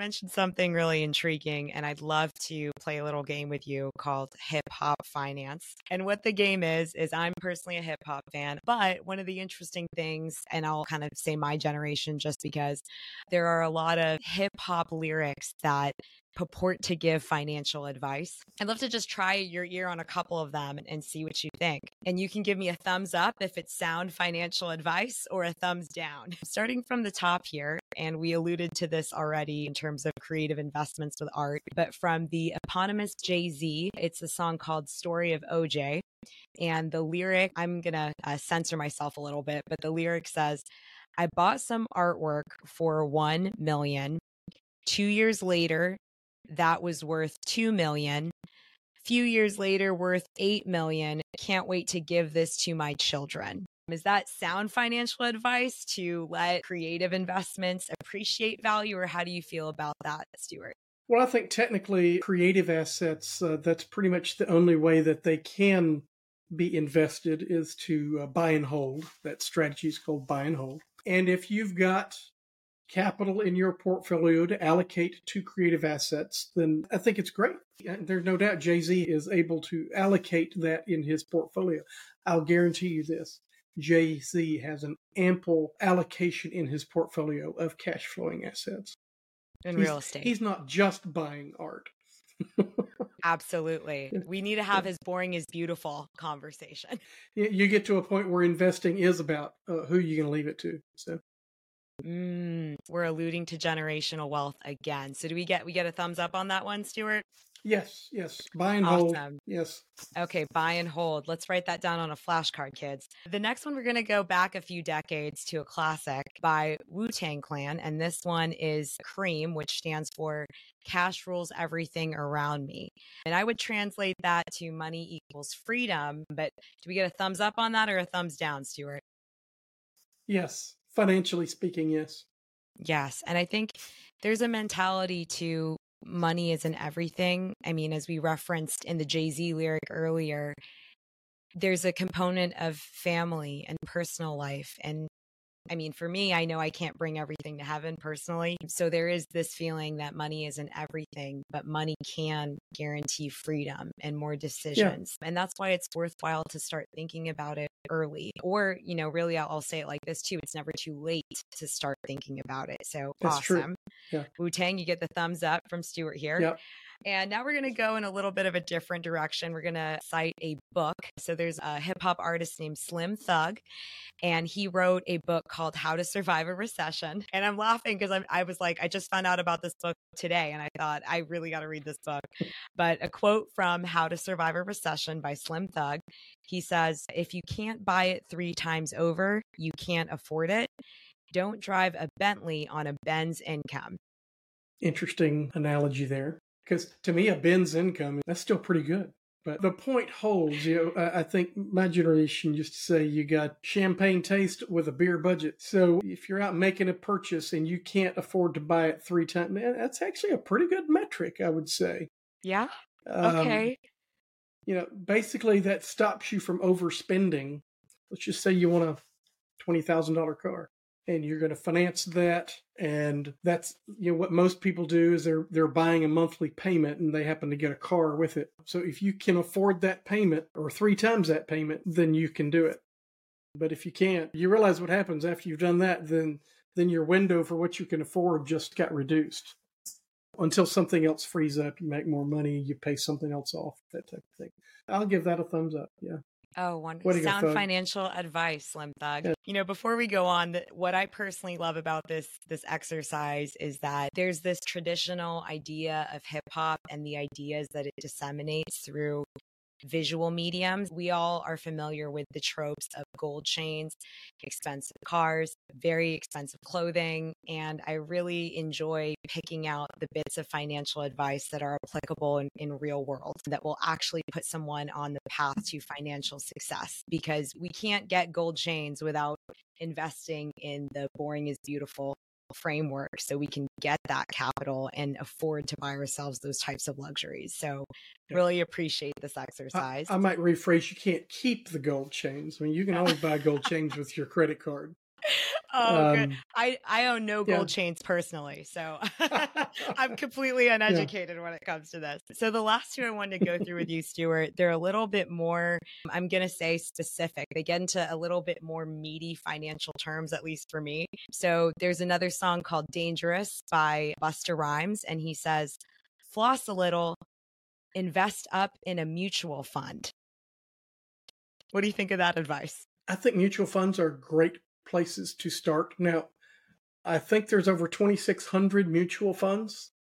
Mentioned something really intriguing, and I'd love to play a little game with you called Hip Hop Finance. And what the game is, is I'm personally a hip hop fan, but one of the interesting things, and I'll kind of say my generation just because there are a lot of hip hop lyrics that purport to give financial advice. I'd love to just try your ear on a couple of them and see what you think. And you can give me a thumbs up if it's sound financial advice or a thumbs down. Starting from the top here, and we alluded to this already in terms of creative investments with art, but from the eponymous Jay Z, it's a song called Story of OJ. And the lyric, I'm going to uh, censor myself a little bit, but the lyric says, I bought some artwork for 1 million. Two years later, that was worth 2 million. Few years later worth 8 million. Can't wait to give this to my children. Is that sound financial advice to let creative investments appreciate value or how do you feel about that, Stewart? Well, I think technically creative assets, uh, that's pretty much the only way that they can be invested is to uh, buy and hold. That strategy is called buy and hold. And if you've got capital in your portfolio to allocate to creative assets, then I think it's great. There's no doubt Jay Z is able to allocate that in his portfolio. I'll guarantee you this. Jay Z has an ample allocation in his portfolio of cash flowing assets. In he's, real estate. He's not just buying art. Absolutely. We need to have his boring is beautiful conversation. You get to a point where investing is about uh, who you're going to leave it to. So Mm, we're alluding to generational wealth again. So do we get we get a thumbs up on that one, Stewart? Yes, yes. Buy and awesome. hold. Yes. Okay, buy and hold. Let's write that down on a flashcard, kids. The next one, we're going to go back a few decades to a classic by Wu Tang Clan. And this one is CREAM, which stands for Cash Rules Everything Around Me. And I would translate that to money equals freedom. But do we get a thumbs up on that or a thumbs down, Stewart? Yes. Financially speaking, yes. Yes. And I think there's a mentality to money isn't everything. I mean, as we referenced in the Jay Z lyric earlier, there's a component of family and personal life and I mean, for me, I know I can't bring everything to heaven personally. So there is this feeling that money isn't everything, but money can guarantee freedom and more decisions. Yeah. And that's why it's worthwhile to start thinking about it early. Or, you know, really, I'll, I'll say it like this too it's never too late to start thinking about it. So that's awesome. True. Yeah. Wu Tang, you get the thumbs up from Stewart here. Yep. And now we're going to go in a little bit of a different direction. We're going to cite a book. So there's a hip hop artist named Slim Thug, and he wrote a book called How to Survive a Recession. And I'm laughing because I was like, I just found out about this book today, and I thought, I really got to read this book. But a quote from How to Survive a Recession by Slim Thug he says, If you can't buy it three times over, you can't afford it. Don't drive a Bentley on a Benz income. Interesting analogy there. Because to me, a Benz income, that's still pretty good. But the point holds, you know, I think my generation used to say you got champagne taste with a beer budget. So if you're out making a purchase and you can't afford to buy it three times, that's actually a pretty good metric, I would say. Yeah. Okay. Um, you know, basically that stops you from overspending. Let's just say you want a $20,000 car and you're going to finance that. And that's you know what most people do is they're they're buying a monthly payment and they happen to get a car with it. So if you can afford that payment or three times that payment then you can do it. But if you can't you realize what happens after you've done that then then your window for what you can afford just got reduced. Until something else frees up you make more money you pay something else off that type of thing. I'll give that a thumbs up yeah Oh, wonderful. Sound financial advice, Slim Thug. Yeah. You know, before we go on, what I personally love about this this exercise is that there's this traditional idea of hip hop and the ideas that it disseminates through visual mediums. We all are familiar with the tropes of gold chains, expensive cars, very expensive clothing. And I really enjoy picking out the bits of financial advice that are applicable in, in real world that will actually put someone on the path to financial success because we can't get gold chains without investing in the boring is beautiful framework so we can get that capital and afford to buy ourselves those types of luxuries. So, really appreciate this exercise. I, I might rephrase you can't keep the gold chains. I mean, you can always buy gold chains with your credit card. oh, um, I I own no gold yeah. chains personally, so I'm completely uneducated yeah. when it comes to this. So the last two I wanted to go through with you, Stewart, they're a little bit more. I'm going to say specific. They get into a little bit more meaty financial terms, at least for me. So there's another song called "Dangerous" by Busta Rhymes, and he says, "Floss a little." Invest up in a mutual fund. What do you think of that advice? I think mutual funds are great places to start. Now, I think there's over 2,600 mutual funds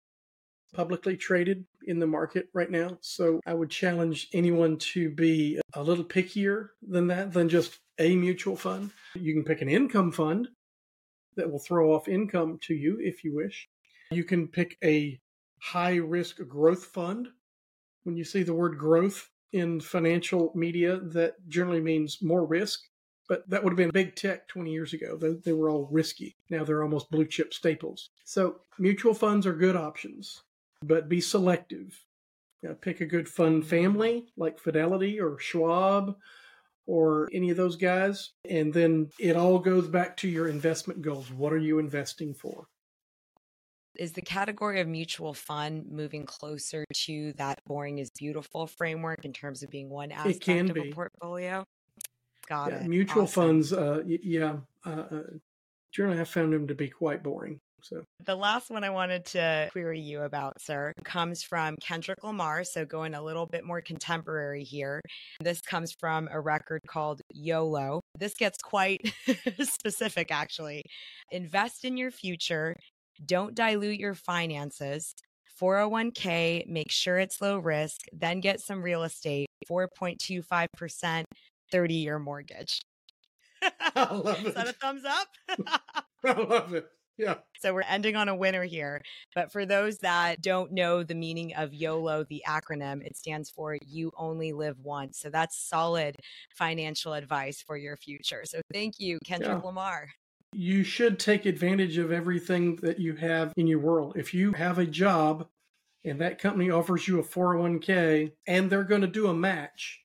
publicly traded in the market right now. So I would challenge anyone to be a little pickier than that, than just a mutual fund. You can pick an income fund that will throw off income to you if you wish. You can pick a high risk growth fund. When you see the word growth in financial media, that generally means more risk but that would have been big tech 20 years ago. They, they, were all risky. Now they're almost blue chip staples. So mutual funds are good options, but be selective. You know, pick a good fund family like Fidelity or Schwab or any of those guys. And then it all goes back to your investment goals. What are you investing for? Is the category of mutual fund moving closer to that boring is beautiful framework in terms of being one aspect of be. a portfolio? Got yeah, it. Mutual awesome. funds, uh, yeah, uh, uh, generally I found them to be quite boring. So the last one I wanted to query you about, sir, comes from Kendrick Lamar. So going a little bit more contemporary here. This comes from a record called YOLO. This gets quite specific, actually. Invest in your future. Don't dilute your finances. 401k, make sure it's low risk, then get some real estate, 4.25%, 30 year mortgage. I love it. Is that a thumbs up? I love it. Yeah. So we're ending on a winner here. But for those that don't know the meaning of YOLO, the acronym, it stands for You Only Live Once. So that's solid financial advice for your future. So thank you, Kendrick yeah. Lamar. You should take advantage of everything that you have in your world. If you have a job and that company offers you a 401k and they're going to do a match,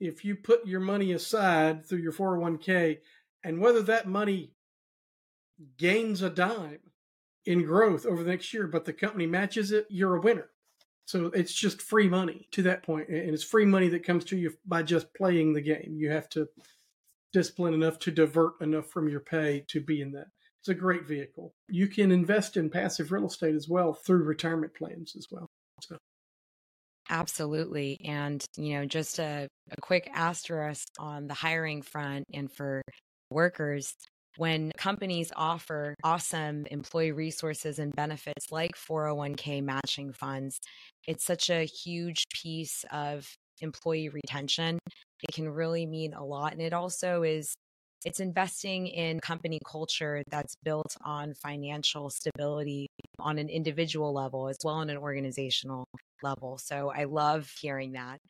if you put your money aside through your 401k and whether that money gains a dime in growth over the next year, but the company matches it, you're a winner. So it's just free money to that point, and it's free money that comes to you by just playing the game. You have to discipline enough to divert enough from your pay to be in that. It's a great vehicle. You can invest in passive real estate as well through retirement plans as well. So Absolutely. And, you know, just a, a quick asterisk on the hiring front and for workers, when companies offer awesome employee resources and benefits like 401k matching funds, it's such a huge piece of employee retention. It can really mean a lot. And it also is it's investing in company culture that's built on financial stability on an individual level as well on an organizational level. So I love hearing that.